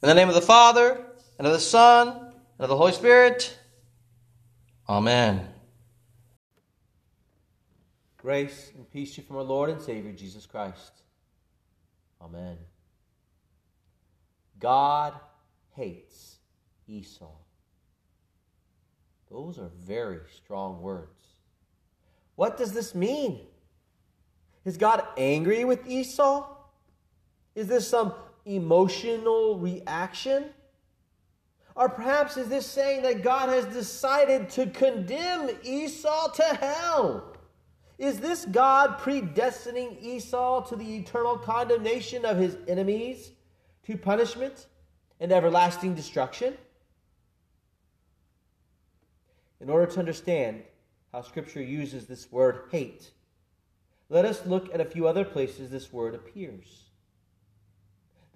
In the name of the Father, and of the Son, and of the Holy Spirit. Amen. Grace and peace to you from our Lord and Savior Jesus Christ. Amen. God hates Esau. Those are very strong words. What does this mean? Is God angry with Esau? Is this some emotional reaction? Or perhaps is this saying that God has decided to condemn Esau to hell? Is this God predestining Esau to the eternal condemnation of his enemies, to punishment and everlasting destruction? In order to understand how Scripture uses this word hate, let us look at a few other places this word appears.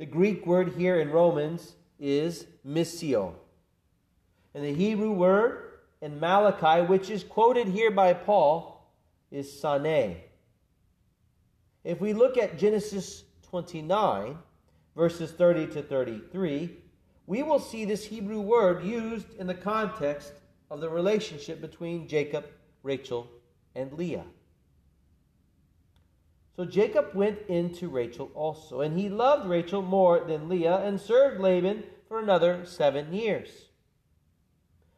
The Greek word here in Romans is misio. And the Hebrew word in Malachi, which is quoted here by Paul, is sane. If we look at Genesis 29, verses 30 to 33, we will see this Hebrew word used in the context of the relationship between Jacob, Rachel, and Leah. So Jacob went in to Rachel also, and he loved Rachel more than Leah, and served Laban for another seven years.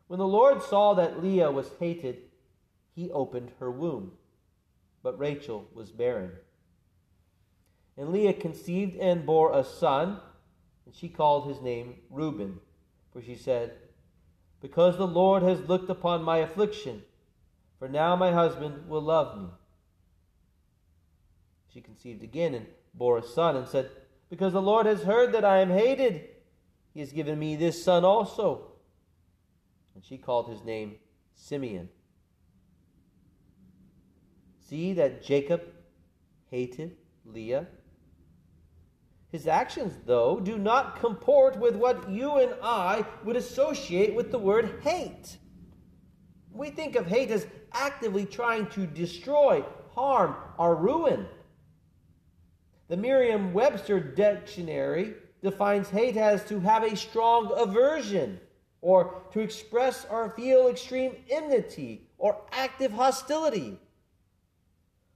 When the Lord saw that Leah was hated, he opened her womb, but Rachel was barren. And Leah conceived and bore a son, and she called his name Reuben, for she said, Because the Lord has looked upon my affliction, for now my husband will love me. She conceived again and bore a son and said, Because the Lord has heard that I am hated, he has given me this son also. And she called his name Simeon. See that Jacob hated Leah? His actions, though, do not comport with what you and I would associate with the word hate. We think of hate as actively trying to destroy, harm, or ruin. The Merriam Webster Dictionary defines hate as to have a strong aversion, or to express or feel extreme enmity or active hostility.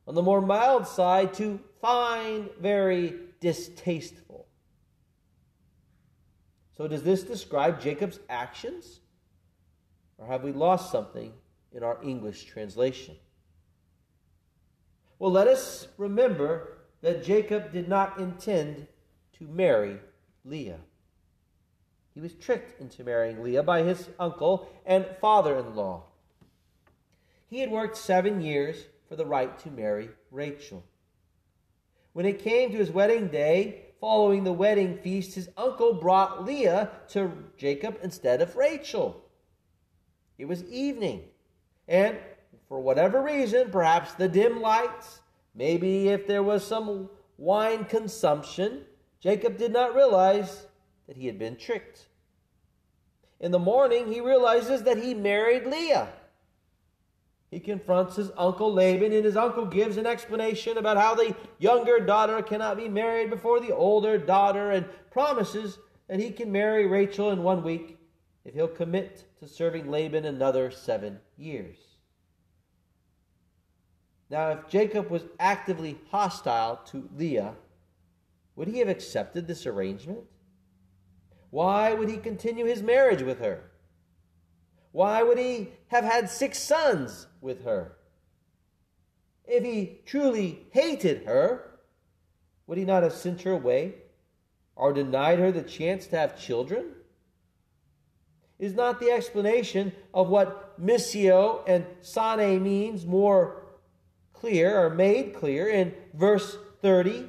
On the more mild side, to find very distasteful. So, does this describe Jacob's actions? Or have we lost something in our English translation? Well, let us remember that Jacob did not intend to marry Leah. He was tricked into marrying Leah by his uncle and father in law. He had worked seven years for the right to marry Rachel. When it came to his wedding day, following the wedding feast, his uncle brought Leah to Jacob instead of Rachel. It was evening, and for whatever reason, perhaps the dim lights, Maybe if there was some wine consumption, Jacob did not realize that he had been tricked. In the morning, he realizes that he married Leah. He confronts his uncle Laban, and his uncle gives an explanation about how the younger daughter cannot be married before the older daughter and promises that he can marry Rachel in one week if he'll commit to serving Laban another seven years. Now, if Jacob was actively hostile to Leah, would he have accepted this arrangement? Why would he continue his marriage with her? Why would he have had six sons with her? If he truly hated her, would he not have sent her away or denied her the chance to have children? Is not the explanation of what misio and sane means more clear or made clear in verse 30,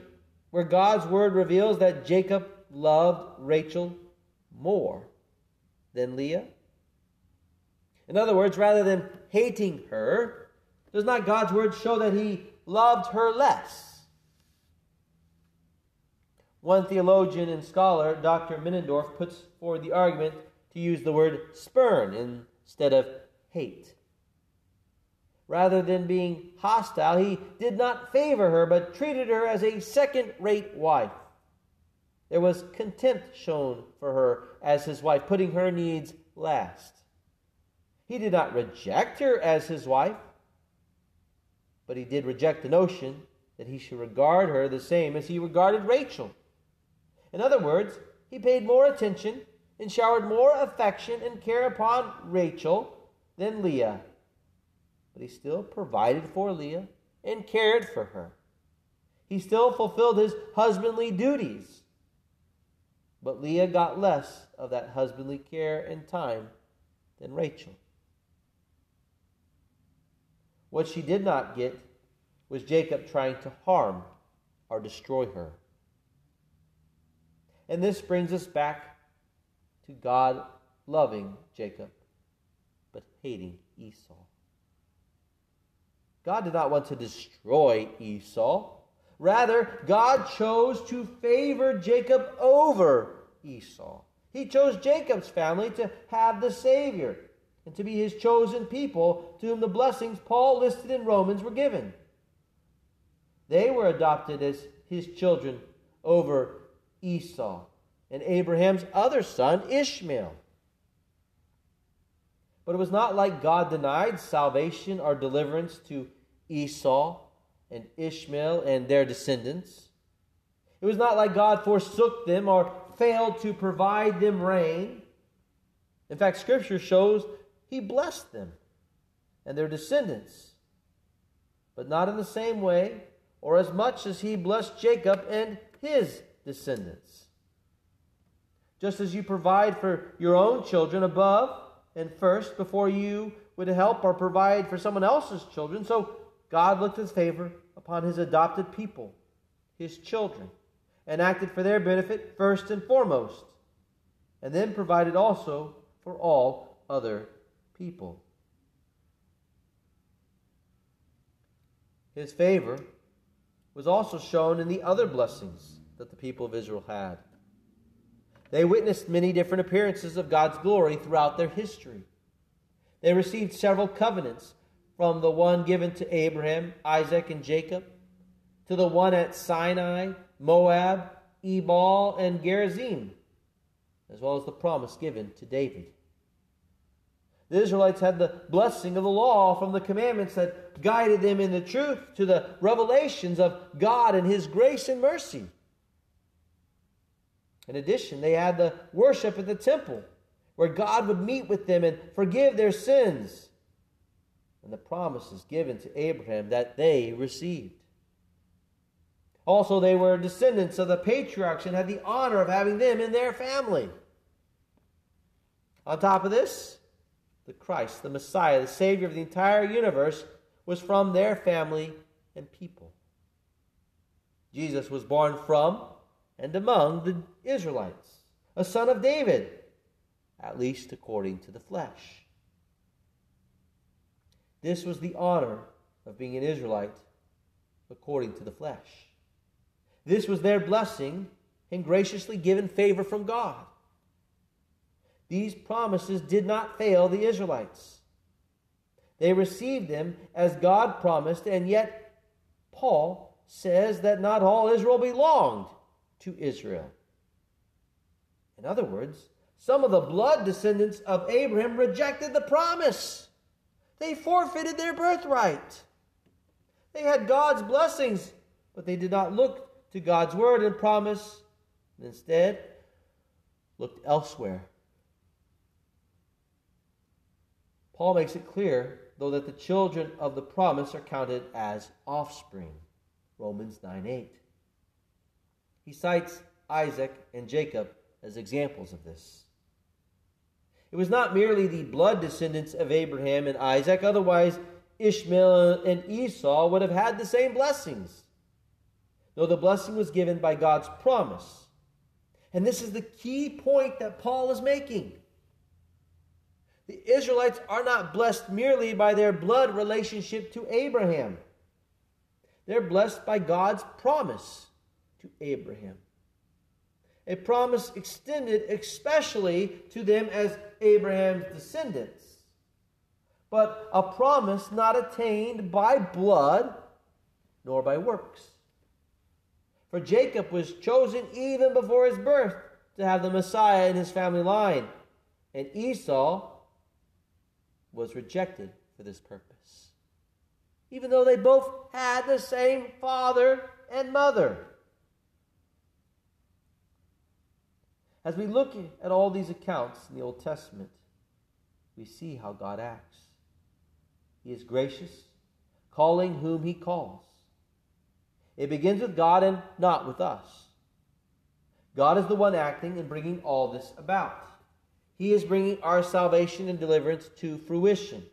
where God's word reveals that Jacob loved Rachel more than Leah. In other words, rather than hating her, does not God's word show that he loved her less? One theologian and scholar, Dr. Middendorf, puts forward the argument to use the word spurn instead of hate. Rather than being hostile, he did not favor her, but treated her as a second rate wife. There was contempt shown for her as his wife, putting her needs last. He did not reject her as his wife, but he did reject the notion that he should regard her the same as he regarded Rachel. In other words, he paid more attention and showered more affection and care upon Rachel than Leah. But he still provided for Leah and cared for her. He still fulfilled his husbandly duties. But Leah got less of that husbandly care and time than Rachel. What she did not get was Jacob trying to harm or destroy her. And this brings us back to God loving Jacob, but hating Esau. God did not want to destroy Esau. Rather, God chose to favor Jacob over Esau. He chose Jacob's family to have the Savior and to be his chosen people to whom the blessings Paul listed in Romans were given. They were adopted as his children over Esau and Abraham's other son, Ishmael. But it was not like God denied salvation or deliverance to Esau and Ishmael and their descendants. It was not like God forsook them or failed to provide them rain. In fact, Scripture shows He blessed them and their descendants, but not in the same way or as much as He blessed Jacob and his descendants. Just as you provide for your own children above and first before you would help or provide for someone else's children, so God looked with favor upon his adopted people, his children, and acted for their benefit first and foremost, and then provided also for all other people. His favor was also shown in the other blessings that the people of Israel had. They witnessed many different appearances of God's glory throughout their history. They received several covenants from the one given to Abraham, Isaac, and Jacob, to the one at Sinai, Moab, Ebal, and Gerizim, as well as the promise given to David. The Israelites had the blessing of the law from the commandments that guided them in the truth to the revelations of God and His grace and mercy. In addition, they had the worship at the temple, where God would meet with them and forgive their sins and the promises given to Abraham that they received. Also, they were descendants of the patriarchs and had the honor of having them in their family. On top of this, the Christ, the Messiah, the Savior of the entire universe, was from their family and people. Jesus was born from and among the Israelites, a son of David, at least according to the flesh. This was the honor of being an Israelite according to the flesh. This was their blessing and graciously given favor from God. These promises did not fail the Israelites. They received them as God promised, and yet Paul says that not all Israel belonged to Israel. In other words, some of the blood descendants of Abraham rejected the promise. They forfeited their birthright. They had God's blessings, but they did not look to God's word and promise, and instead looked elsewhere. Paul makes it clear, though, that the children of the promise are counted as offspring. Romans 9 8. He cites Isaac and Jacob as examples of this. It was not merely the blood descendants of Abraham and Isaac, otherwise, Ishmael and Esau would have had the same blessings, though the blessing was given by God's promise. And this is the key point that Paul is making. The Israelites are not blessed merely by their blood relationship to Abraham, they're blessed by God's promise to Abraham a promise extended especially to them as Abraham's descendants, but a promise not attained by blood nor by works. For Jacob was chosen even before his birth to have the Messiah in his family line, and Esau was rejected for this purpose, even though they both had the same father and mother. As we look at all these accounts in the Old Testament, we see how God acts. He is gracious, calling whom he calls. It begins with God and not with us. God is the one acting and bringing all this about. He is bringing our salvation and deliverance to fruition.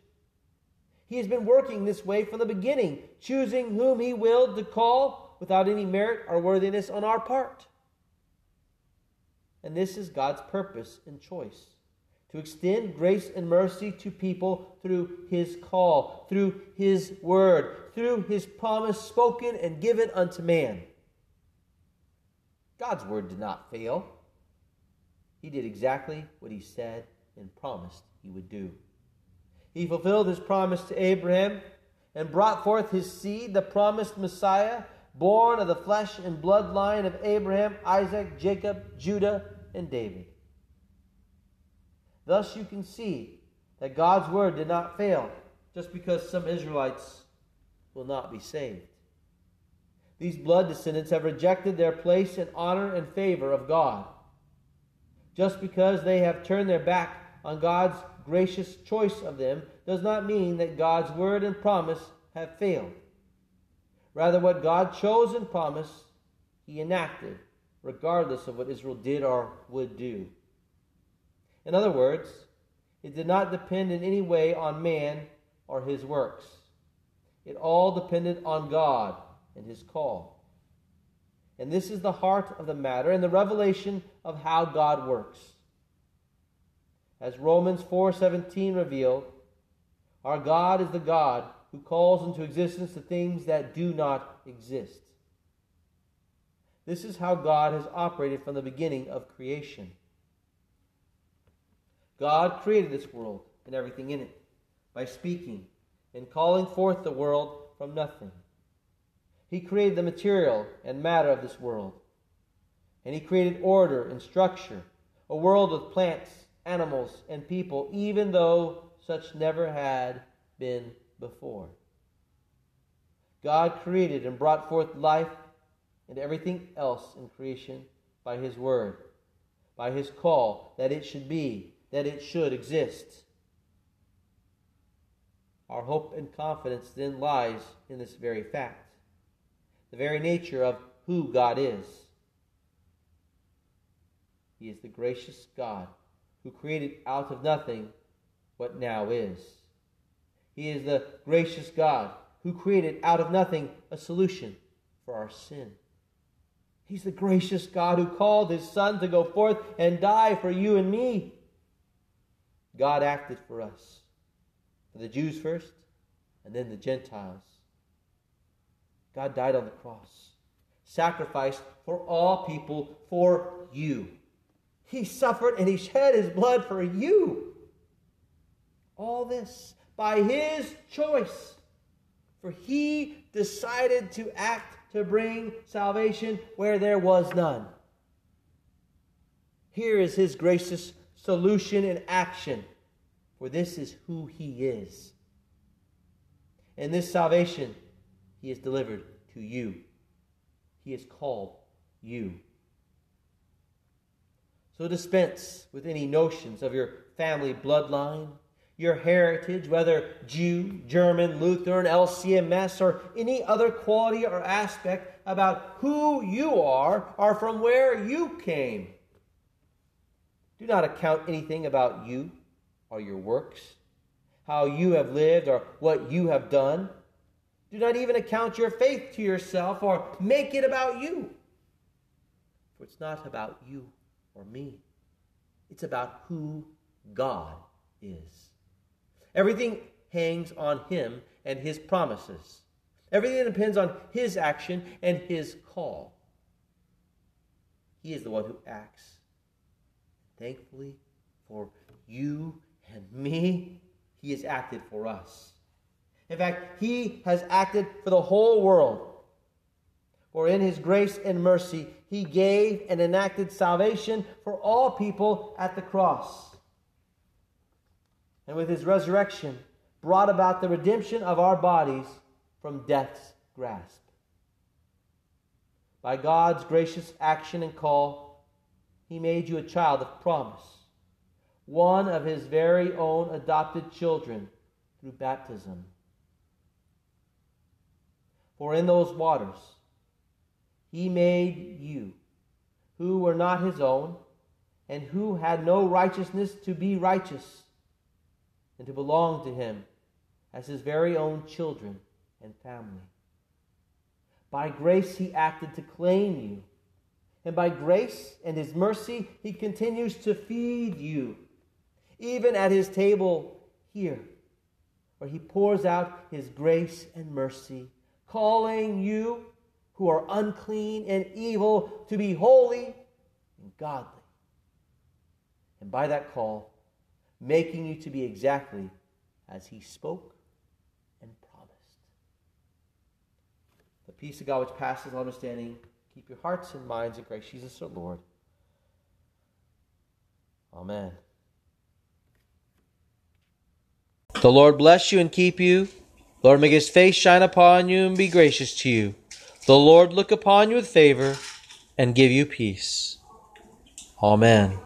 He has been working this way from the beginning, choosing whom He willed to call without any merit or worthiness on our part. And this is God's purpose and choice to extend grace and mercy to people through His call, through His word, through His promise spoken and given unto man. God's word did not fail. He did exactly what he said and promised he would do. He fulfilled his promise to Abraham and brought forth his seed, the promised Messiah, born of the flesh and bloodline of Abraham, Isaac, Jacob, Judah, and David. Thus you can see that God's word did not fail just because some Israelites will not be saved. These blood descendants have rejected their place in honor and favor of God. Just because they have turned their back on God's gracious choice of them does not mean that God's word and promise have failed. Rather, what God chose and promised, He enacted, regardless of what Israel did or would do. In other words, it did not depend in any way on man or his works. It all depended on God and his call. And this is the heart of the matter and the revelation of how God works. As Romans 4:17 revealed, our God is the God who calls into existence the things that do not exist. This is how God has operated from the beginning of creation. God created this world and everything in it by speaking and calling forth the world from nothing. He created the material and matter of this world. And He created order and structure, a world with plants, animals, and people, even though such never had been before. God created and brought forth life and everything else in creation by His word, by His call that it should be, that it should exist. Our hope and confidence then lies in this very fact the very nature of who God is. He is the gracious God who created out of nothing what now is. He is the gracious God who created out of nothing a solution for our sin. He's the gracious God who called his Son to go forth and die for you and me. God acted for us, for the Jews first, and then the Gentiles. God died on the cross, sacrificed for all people, for you. He suffered and he shed his blood for you. All this by his choice. For he decided to act to bring salvation where there was none. Here is his gracious solution in action, for this is who he is. And this salvation he has delivered to you. He has called you. So dispense with any notions of your family bloodline, your heritage, whether Jew, German, Lutheran, LCMS, or any other quality or aspect about who you are or from where you came. Do not account anything about you or your works, how you have lived or what you have done. Do not even account your faith to yourself or make it about you. For it's not about you or me, it's about who God is. Everything hangs on Him and His promises, everything depends on His action and His call. He is the one who acts. Thankfully for you and me, He has acted for us. In fact, he has acted for the whole world. For in his grace and mercy, he gave and enacted salvation for all people at the cross. And with his resurrection, brought about the redemption of our bodies from death's grasp. By God's gracious action and call, he made you a child of promise, one of his very own adopted children through baptism. For in those waters, he made you, who were not his own, and who had no righteousness to be righteous, and to belong to him as his very own children and family. By grace he acted to claim you, and by grace and his mercy he continues to feed you, even at his table here, where he pours out his grace and mercy, calling you who are unclean and evil to be holy and godly. And by that call, making you to be exactly as he spoke and promised. The peace of God which passes all understanding, keep your hearts and minds in Christ Jesus our Lord. Amen. The Lord bless you and keep you. Lord, make his face shine upon you and be gracious to you. The Lord look upon you with favor and give you peace. Amen.